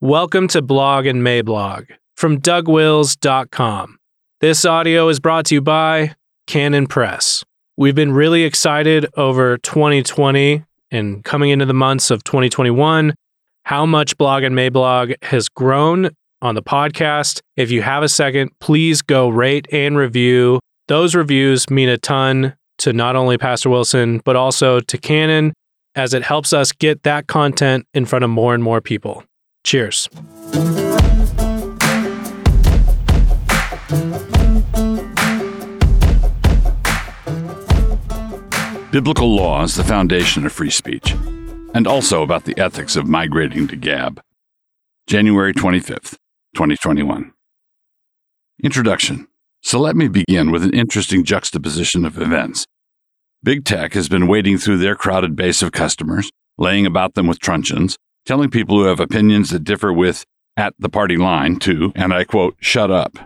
Welcome to Blog and Mablog from DougWils.com. This audio is brought to you by Canon Press. We've been really excited over 2020 and coming into the months of 2021, how much Blog and Mablog has grown on the podcast. If you have a second, please go rate and review. Those reviews mean a ton to not only Pastor Wilson, but also to Canon as it helps us get that content in front of more and more people. Cheers. Biblical law is the foundation of free speech, and also about the ethics of migrating to Gab. January 25th, 2021. Introduction. So let me begin with an interesting juxtaposition of events. Big Tech has been wading through their crowded base of customers, laying about them with truncheons, telling people who have opinions that differ with at the party line to, and I quote, shut up.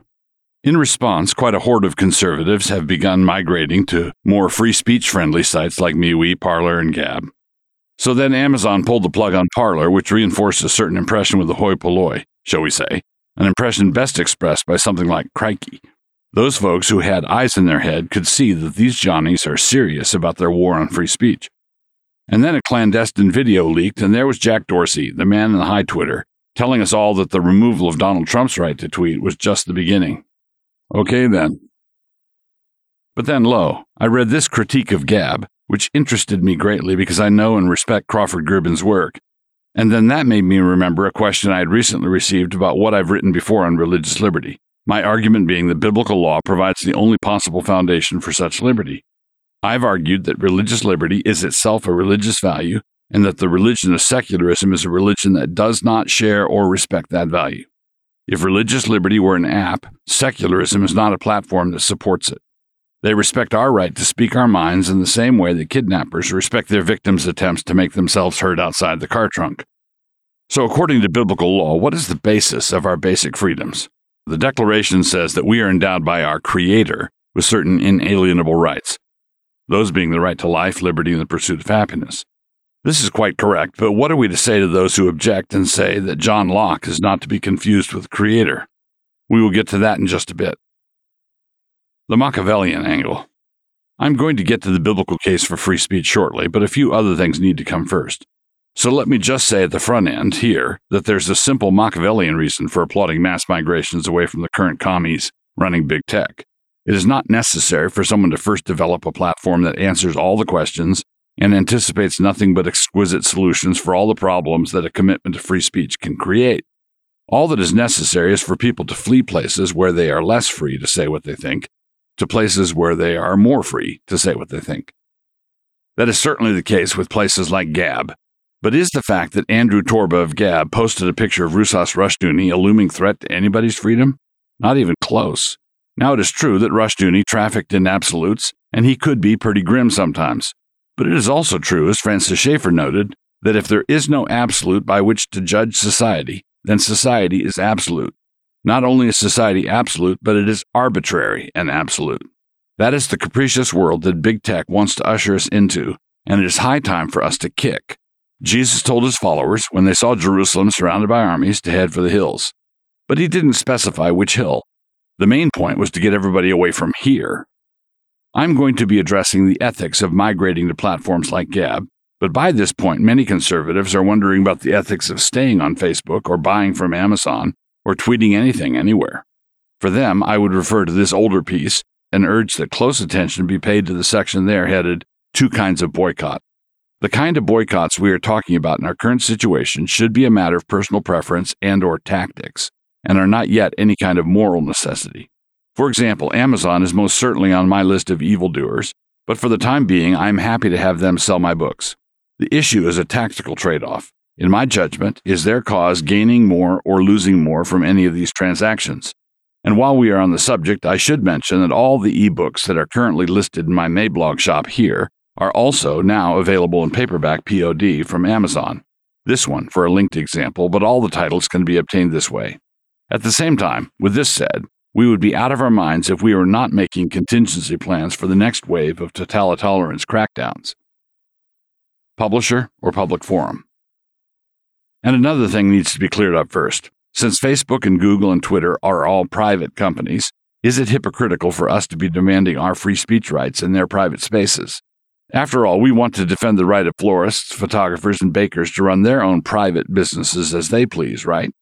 In response, quite a horde of conservatives have begun migrating to more free speech friendly sites like MeWe, Parler, and Gab. So then Amazon pulled the plug on Parler, which reinforced a certain impression with the hoi polloi, shall we say, an impression best expressed by something like crikey. Those folks who had eyes in their head could see that these Johnnies are serious about their war on free speech. And then a clandestine video leaked, and there was Jack Dorsey, the man in the high Twitter, telling us all that the removal of Donald Trump's right to tweet was just the beginning. Okay, then. But then, lo, I read this critique of Gab, which interested me greatly because I know and respect Crawford Gribben's work. And then that made me remember a question I had recently received about what I've written before on religious liberty. My argument being that biblical law provides the only possible foundation for such liberty. I've argued that religious liberty is itself a religious value, and that the religion of secularism is a religion that does not share or respect that value. If religious liberty were an app, secularism is not a platform that supports it. They respect our right to speak our minds in the same way that kidnappers respect their victims' attempts to make themselves heard outside the car trunk. So, according to biblical law, what is the basis of our basic freedoms? The Declaration says that we are endowed by our Creator with certain inalienable rights, those being the right to life, liberty, and the pursuit of happiness. This is quite correct, but what are we to say to those who object and say that John Locke is not to be confused with Creator? We will get to that in just a bit. The Machiavellian angle. I'm going to get to the biblical case for free speech shortly, but a few other things need to come first. So let me just say at the front end here that there's a simple Machiavellian reason for applauding mass migrations away from the current commies running big tech. It is not necessary for someone to first develop a platform that answers all the questions and anticipates nothing but exquisite solutions for all the problems that a commitment to free speech can create. All that is necessary is for people to flee places where they are less free to say what they think to places where they are more free to say what they think. That is certainly the case with places like Gab. But is the fact that Andrew Torba of Gab posted a picture of Rousas Rushdoony a looming threat to anybody's freedom? Not even close. Now, it is true that Rushdoony trafficked in absolutes, and he could be pretty grim sometimes. But it is also true, as Francis Schaeffer noted, that if there is no absolute by which to judge society, then society is absolute. Not only is society absolute, but it is arbitrary and absolute. That is the capricious world that big tech wants to usher us into, and it is high time for us to kick. Jesus told his followers, when they saw Jerusalem surrounded by armies, to head for the hills. But he didn't specify which hill. The main point was to get everybody away from here. I'm going to be addressing the ethics of migrating to platforms like Gab, but by this point, many conservatives are wondering about the ethics of staying on Facebook or buying from Amazon or tweeting anything anywhere. For them, I would refer to this older piece and urge that close attention be paid to the section there headed Two Kinds of Boycott. The kind of boycotts we are talking about in our current situation should be a matter of personal preference and or tactics and are not yet any kind of moral necessity. For example, Amazon is most certainly on my list of evildoers, but for the time being, I'm happy to have them sell my books. The issue is a tactical trade off. In my judgment, is their cause gaining more or losing more from any of these transactions? And while we are on the subject, I should mention that all the ebooks that are currently listed in my Mablog shop here are also now available in paperback POD from Amazon. This one for a linked example, but all the titles can be obtained this way. At the same time, with this said, we would be out of our minds if we were not making contingency plans for the next wave of totalitarian crackdowns. Publisher or public forum? And another thing needs to be cleared up first. Since Facebook and Google and Twitter are all private companies, is it hypocritical for us to be demanding our free speech rights in their private spaces? After all, we want to defend the right of florists, photographers, and bakers to run their own private businesses as they please, right?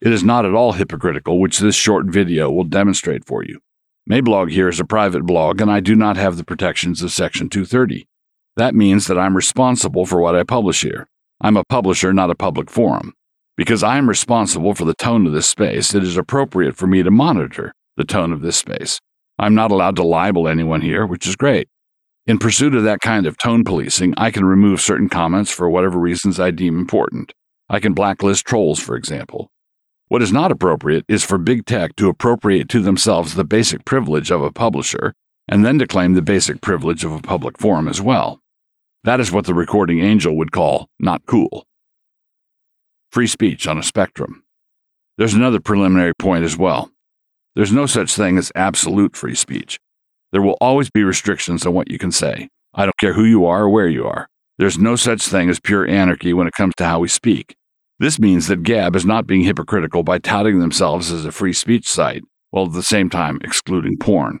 It is not at all hypocritical, which this short video will demonstrate for you. Mablog here is a private blog, and I do not have the protections of Section 230. That means that I'm responsible for what I publish here. I'm a publisher, not a public forum. Because I am responsible for the tone of this space, it is appropriate for me to monitor the tone of this space. I'm not allowed to libel anyone here, which is great. In pursuit of that kind of tone policing, I can remove certain comments for whatever reasons I deem important. I can blacklist trolls, for example. What is not appropriate is for big tech to appropriate to themselves the basic privilege of a publisher and then to claim the basic privilege of a public forum as well. That is what the recording angel would call not cool free speech on a spectrum. There's another preliminary point as well. There's no such thing as absolute free speech. There will always be restrictions on what you can say. I don't care who you are or where you are. There's no such thing as pure anarchy when it comes to how we speak. This means that Gab is not being hypocritical by touting themselves as a free speech site, while at the same time excluding porn.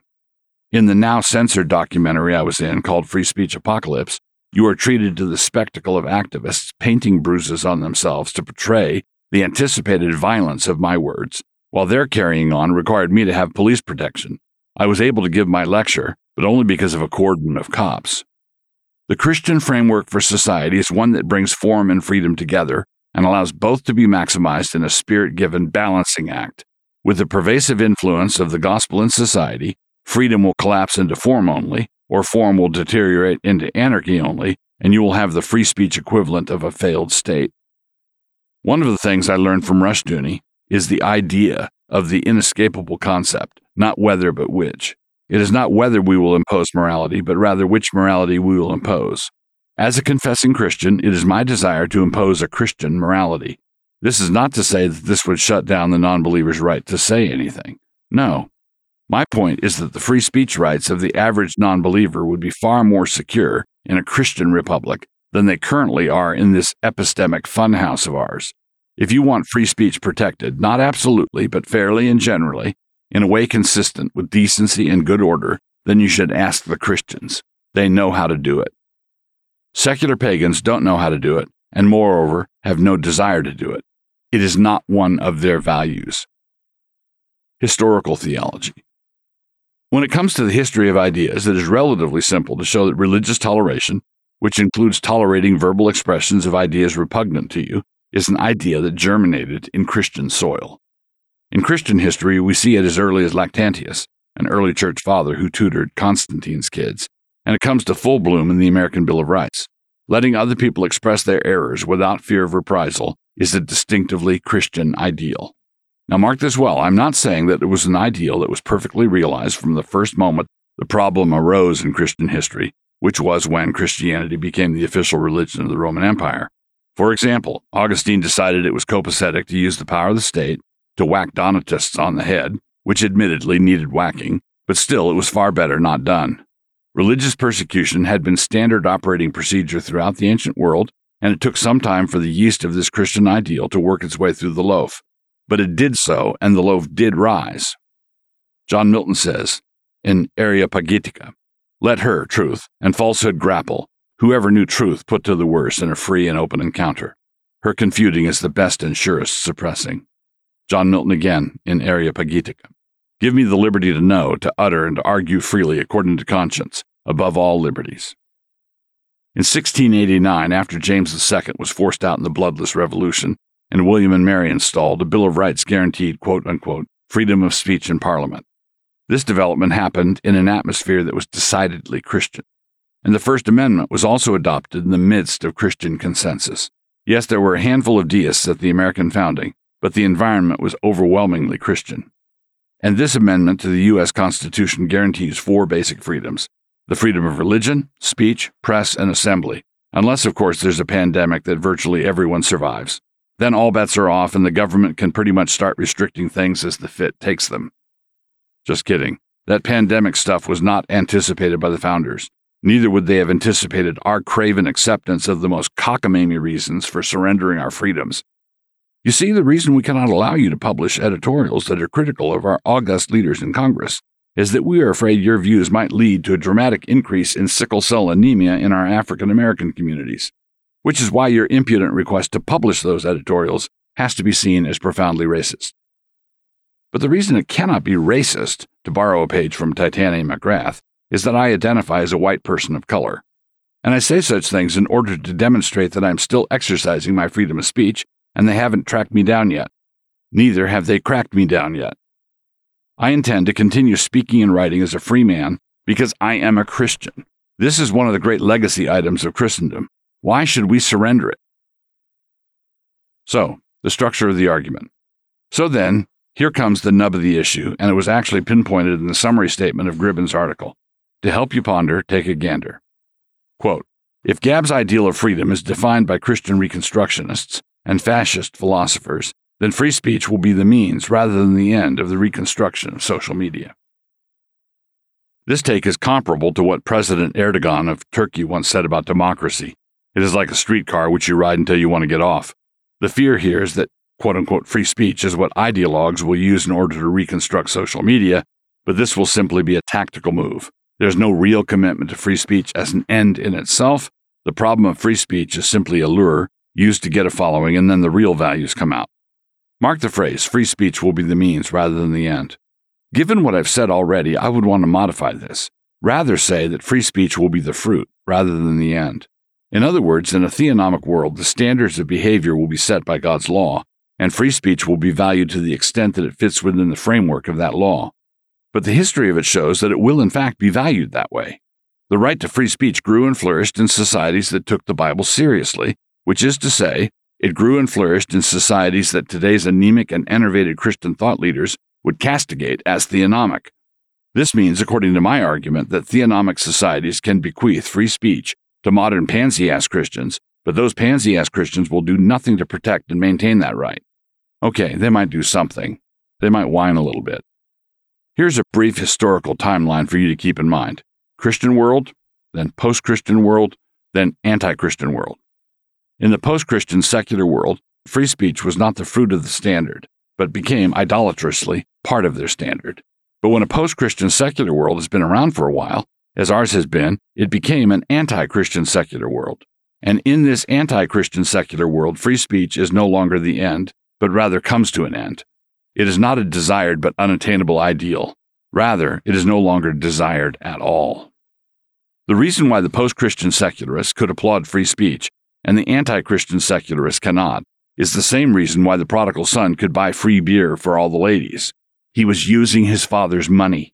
In the now censored documentary I was in called Free Speech Apocalypse, you are treated to the spectacle of activists painting bruises on themselves to portray the anticipated violence of my words, while their carrying on required me to have police protection. I was able to give my lecture, but only because of a cordon of cops. The Christian framework for society is one that brings form and freedom together and allows both to be maximized in a spirit given balancing act. With the pervasive influence of the gospel in society, freedom will collapse into form only, or form will deteriorate into anarchy only, and you will have the free speech equivalent of a failed state. One of the things I learned from Rushdoony is the idea of the inescapable concept, not whether but which. It is not whether we will impose morality, but rather which morality we will impose. As a confessing Christian, it is my desire to impose a Christian morality. This is not to say that this would shut down the non believer's right to say anything. No, my point is that the free speech rights of the average non believer would be far more secure in a Christian republic than they currently are in this epistemic funhouse of ours. If you want free speech protected, not absolutely, but fairly and generally, in a way consistent with decency and good order, then you should ask the Christians. They know how to do it. Secular pagans don't know how to do it, and moreover, have no desire to do it. It is not one of their values. Historical theology. When it comes to the history of ideas, it is relatively simple to show that religious toleration, which includes tolerating verbal expressions of ideas repugnant to you, is an idea that germinated in Christian soil. In Christian history, we see it as early as Lactantius, an early church father who tutored Constantine's kids, and it comes to full bloom in the American Bill of Rights. Letting other people express their errors without fear of reprisal is a distinctively Christian ideal. Now, mark this well. I'm not saying that it was an ideal that was perfectly realized from the first moment the problem arose in Christian history, which was when Christianity became the official religion of the Roman Empire. For example, Augustine decided it was copacetic to use the power of the state to whack Donatists on the head, which admittedly needed whacking, but still it was far better not done. Religious persecution had been standard operating procedure throughout the ancient world, and it took some time for the yeast of this Christian ideal to work its way through the loaf but it did so, and the loaf did rise. John Milton says in Areopagitica, Let her, truth, and falsehood grapple, whoever knew truth put to the worse in a free and open encounter. Her confuting is the best and surest suppressing. John Milton again in Areopagitica. Give me the liberty to know, to utter, and to argue freely according to conscience, above all liberties. In 1689, after James II was forced out in the bloodless revolution, and William and Mary installed, a Bill of Rights guaranteed, quote unquote, freedom of speech in Parliament. This development happened in an atmosphere that was decidedly Christian. And the First Amendment was also adopted in the midst of Christian consensus. Yes, there were a handful of deists at the American founding, but the environment was overwhelmingly Christian. And this amendment to the U.S. Constitution guarantees four basic freedoms the freedom of religion, speech, press, and assembly, unless, of course, there's a pandemic that virtually everyone survives then all bets are off and the government can pretty much start restricting things as the fit takes them. Just kidding. That pandemic stuff was not anticipated by the founders. Neither would they have anticipated our craven acceptance of the most cockamamie reasons for surrendering our freedoms, You see, the reason we cannot allow you to publish editorials that are critical of our august leaders in Congress is that we are afraid your views might lead to a dramatic increase in sickle cell anemia in our African American communities, which is why your impudent request to publish those editorials has to be seen as profoundly racist. But the reason it cannot be racist, to borrow a page from Titania McGrath, is that I identify as a white person of color. And I say such things in order to demonstrate that I'm still exercising my freedom of speech and they haven't tracked me down yet. Neither have they cracked me down yet. I intend to continue speaking and writing as a free man because I am a Christian. This is one of the great legacy items of Christendom. Why should we surrender it? So, the structure of the argument. So then, here comes the nub of the issue, and it was actually pinpointed in the summary statement of Gribben's article. To help you ponder, take a gander. Quote, if Gab's ideal of freedom is defined by Christian Reconstructionists, and fascist philosophers, then free speech will be the means rather than the end of the reconstruction of social media. This take is comparable to what President Erdogan of Turkey once said about democracy. It is like a streetcar which you ride until you want to get off. The fear here is that quote unquote free speech is what ideologues will use in order to reconstruct social media, but this will simply be a tactical move. There's no real commitment to free speech as an end in itself. The problem of free speech is simply a lure used to get a following, and then the real values come out. Mark the phrase free speech will be the means rather than the end. Given what I've said already, I would want to modify this. Rather say that free speech will be the fruit rather than the end. In other words, in a theonomic world, the standards of behavior will be set by God's law, and free speech will be valued to the extent that it fits within the framework of that law. But the history of it shows that it will, in fact, be valued that way. The right to free speech grew and flourished in societies that took the Bible seriously which is to say, it grew and flourished in societies that today's anemic and enervated Christian thought leaders would castigate as theonomic. This means, according to my argument, that theonomic societies can bequeath free speech to modern pansy ass Christians, but those pansy ass Christians will do nothing to protect and maintain that right. Okay, they might do something. They might whine a little bit. Here's a brief historical timeline for you to keep in mind Christian world, then post Christian world, then anti Christian world. In the post Christian secular world, free speech was not the fruit of the standard, but became idolatrously part of their standard. But when a post Christian secular world has been around for a while, as ours has been, it became an anti Christian secular world. And in this anti Christian secular world, free speech is no longer the end, but rather comes to an end. It is not a desired but unattainable ideal. Rather, it is no longer desired at all. The reason why the post Christian secularists could applaud free speech and the anti Christian secularist cannot, is the same reason why the prodigal son could buy free beer for all the ladies. He was using his father's money.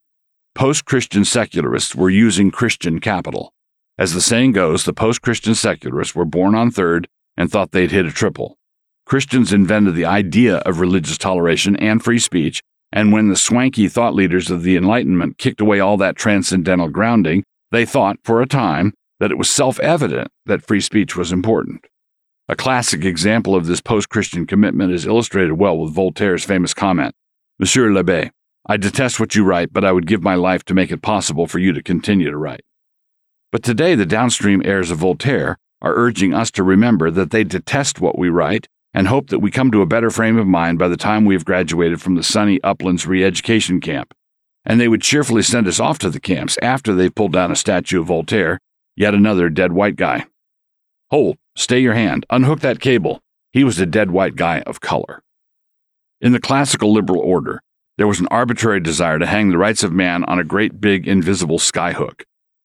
Post Christian secularists were using Christian capital. As the saying goes, the post Christian secularists were born on third and thought they'd hit a triple. Christians invented the idea of religious toleration and free speech, and when the swanky thought leaders of the Enlightenment kicked away all that transcendental grounding, they thought, for a time, that it was self evident that free speech was important. A classic example of this post Christian commitment is illustrated well with Voltaire's famous comment Monsieur l'Abbé, I detest what you write, but I would give my life to make it possible for you to continue to write. But today, the downstream heirs of Voltaire are urging us to remember that they detest what we write and hope that we come to a better frame of mind by the time we have graduated from the sunny uplands re education camp. And they would cheerfully send us off to the camps after they've pulled down a statue of Voltaire Yet another dead white guy. Hold, stay your hand, unhook that cable. He was a dead white guy of color. In the classical liberal order, there was an arbitrary desire to hang the rights of man on a great big invisible skyhook.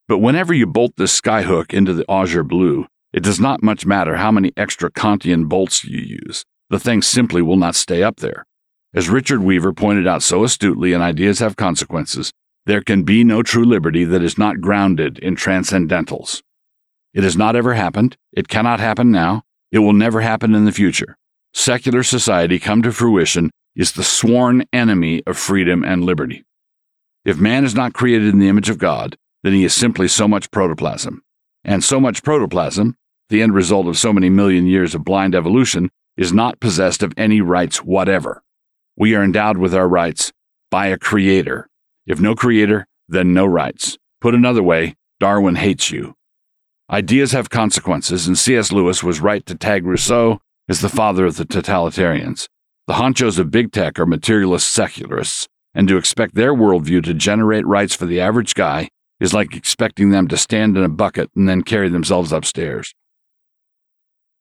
But whenever you bolt this skyhook into the azure blue, it does not much matter how many extra Kantian bolts you use. The thing simply will not stay up there. As Richard Weaver pointed out so astutely in Ideas Have Consequences, there can be no true liberty that is not grounded in transcendentals. It has not ever happened. It cannot happen now. It will never happen in the future. Secular society come to fruition is the sworn enemy of freedom and liberty. If man is not created in the image of God, then he is simply so much protoplasm. And so much protoplasm, the end result of so many million years of blind evolution, is not possessed of any rights whatever. We are endowed with our rights by a creator if no creator, then no rights. Put another way, Darwin hates you. Ideas have consequences, and C.S. Lewis was right to tag Rousseau as the father of the totalitarians. The honchos of big tech are materialist secularists, and to expect their worldview to generate rights for the average guy is like expecting them to stand in a bucket and then carry themselves upstairs.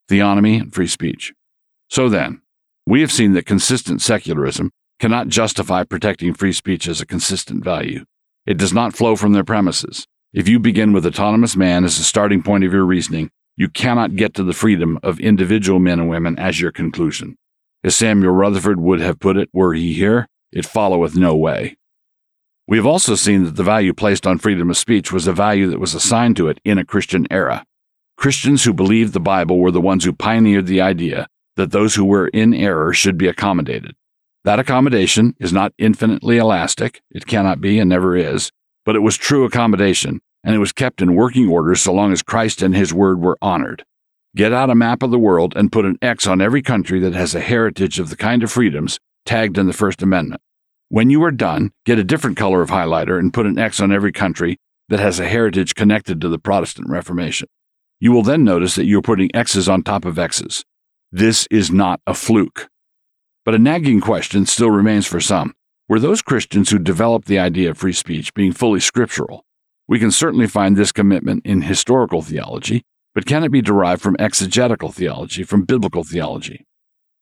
Theonomy and free speech. So then, we have seen that consistent secularism cannot justify protecting free speech as a consistent value. It does not flow from their premises. If you begin with autonomous man as the starting point of your reasoning, you cannot get to the freedom of individual men and women as your conclusion. As Samuel Rutherford would have put it were he here, it followeth no way. We have also seen that the value placed on freedom of speech was a value that was assigned to it in a Christian era. Christians who believed the Bible were the ones who pioneered the idea that those who were in error should be accommodated. That accommodation is not infinitely elastic, it cannot be and never is, but it was true accommodation, and it was kept in working order so long as Christ and His Word were honored. Get out a map of the world and put an X on every country that has a heritage of the kind of freedoms tagged in the First Amendment. When you are done, get a different color of highlighter and put an X on every country that has a heritage connected to the Protestant Reformation. You will then notice that you are putting X's on top of X's. This is not a fluke. But a nagging question still remains for some. Were those Christians who developed the idea of free speech being fully scriptural? We can certainly find this commitment in historical theology, but can it be derived from exegetical theology, from biblical theology?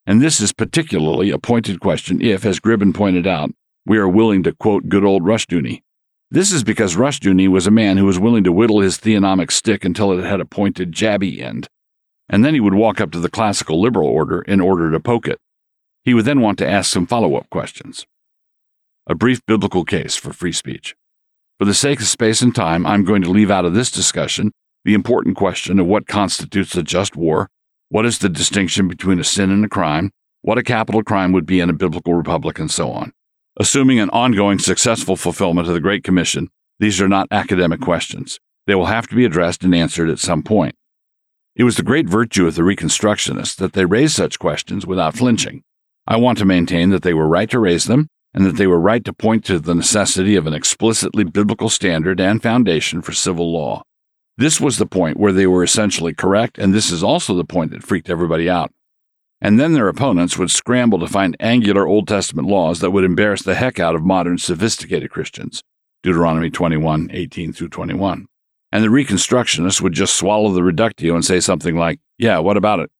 And this is particularly a pointed question if, as Gribben pointed out, we are willing to quote good old Rushdoony. This is because Rushdoony was a man who was willing to whittle his theonomic stick until it had a pointed, jabby end, and then he would walk up to the classical liberal order in order to poke it. He would then want to ask some follow up questions. A brief biblical case for free speech. For the sake of space and time, I'm going to leave out of this discussion the important question of what constitutes a just war, what is the distinction between a sin and a crime, what a capital crime would be in a biblical republic, and so on. Assuming an ongoing successful fulfillment of the Great Commission, these are not academic questions. They will have to be addressed and answered at some point. It was the great virtue of the Reconstructionists that they raised such questions without flinching. I want to maintain that they were right to raise them, and that they were right to point to the necessity of an explicitly biblical standard and foundation for civil law. This was the point where they were essentially correct, and this is also the point that freaked everybody out. And then their opponents would scramble to find angular Old Testament laws that would embarrass the heck out of modern sophisticated Christians. Deuteronomy 21, 18 through 21. And the Reconstructionists would just swallow the reductio and say something like, Yeah, what about it?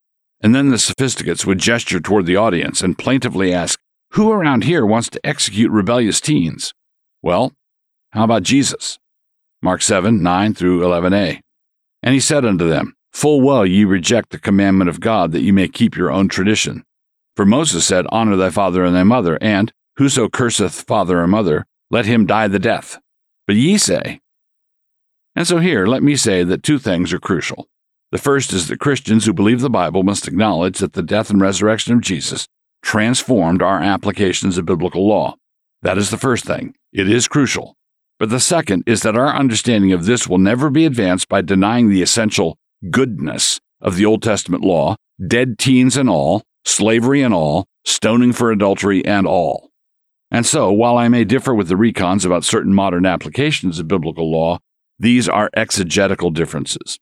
And then the sophisticates would gesture toward the audience and plaintively ask, Who around here wants to execute rebellious teens? Well, how about Jesus? Mark 7, 9 through 11a. And he said unto them, Full well ye reject the commandment of God that ye may keep your own tradition. For Moses said, Honor thy father and thy mother, and whoso curseth father or mother, let him die the death. But ye say, and so here, let me say that two things are crucial. The first is that Christians who believe the Bible must acknowledge that the death and resurrection of Jesus transformed our applications of biblical law. That is the first thing. It is crucial. But the second is that our understanding of this will never be advanced by denying the essential goodness of the Old Testament law, dead teens and all, slavery and all, stoning for adultery and all. And so, while I may differ with the recons about certain modern applications of biblical law, these are exegetical differences.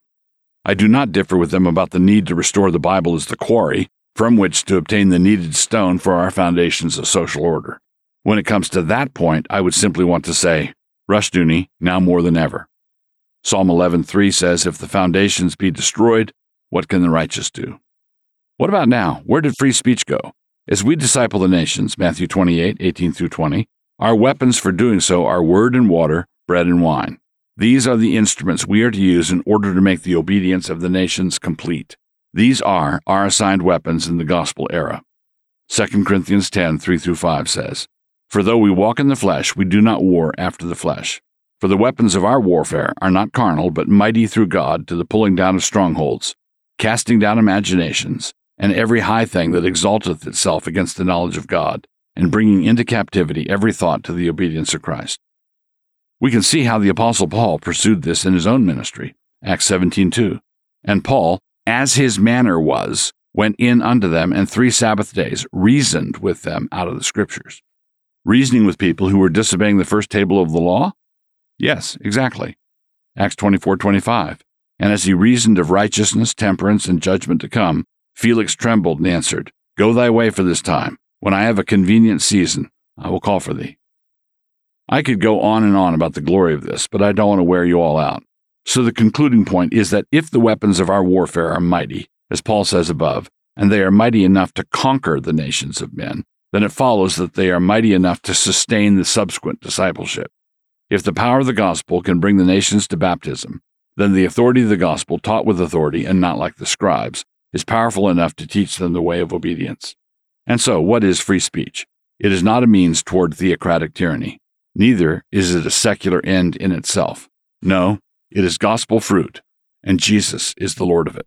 I do not differ with them about the need to restore the Bible as the quarry from which to obtain the needed stone for our foundations of social order. When it comes to that point, I would simply want to say, Rushdoony, now more than ever. Psalm 11:3 says, "If the foundations be destroyed, what can the righteous do?" What about now? Where did free speech go? As we disciple the nations, Matthew 28:18 through 20, our weapons for doing so are word and water, bread and wine. These are the instruments we are to use in order to make the obedience of the nations complete. These are our assigned weapons in the gospel era. 2 Corinthians 10 3 through 5 says, For though we walk in the flesh, we do not war after the flesh. For the weapons of our warfare are not carnal, but mighty through God to the pulling down of strongholds, casting down imaginations, and every high thing that exalteth itself against the knowledge of God, and bringing into captivity every thought to the obedience of Christ. We can see how the apostle Paul pursued this in his own ministry, Acts 17:2. And Paul, as his manner was, went in unto them and 3 Sabbath days reasoned with them out of the scriptures. Reasoning with people who were disobeying the first table of the law? Yes, exactly. Acts 24:25. And as he reasoned of righteousness, temperance, and judgment to come, Felix trembled and answered, Go thy way for this time. When I have a convenient season, I will call for thee. I could go on and on about the glory of this, but I don't want to wear you all out. So the concluding point is that if the weapons of our warfare are mighty, as Paul says above, and they are mighty enough to conquer the nations of men, then it follows that they are mighty enough to sustain the subsequent discipleship. If the power of the gospel can bring the nations to baptism, then the authority of the gospel, taught with authority and not like the scribes, is powerful enough to teach them the way of obedience. And so, what is free speech? It is not a means toward theocratic tyranny. Neither is it a secular end in itself. No, it is gospel fruit, and Jesus is the Lord of it.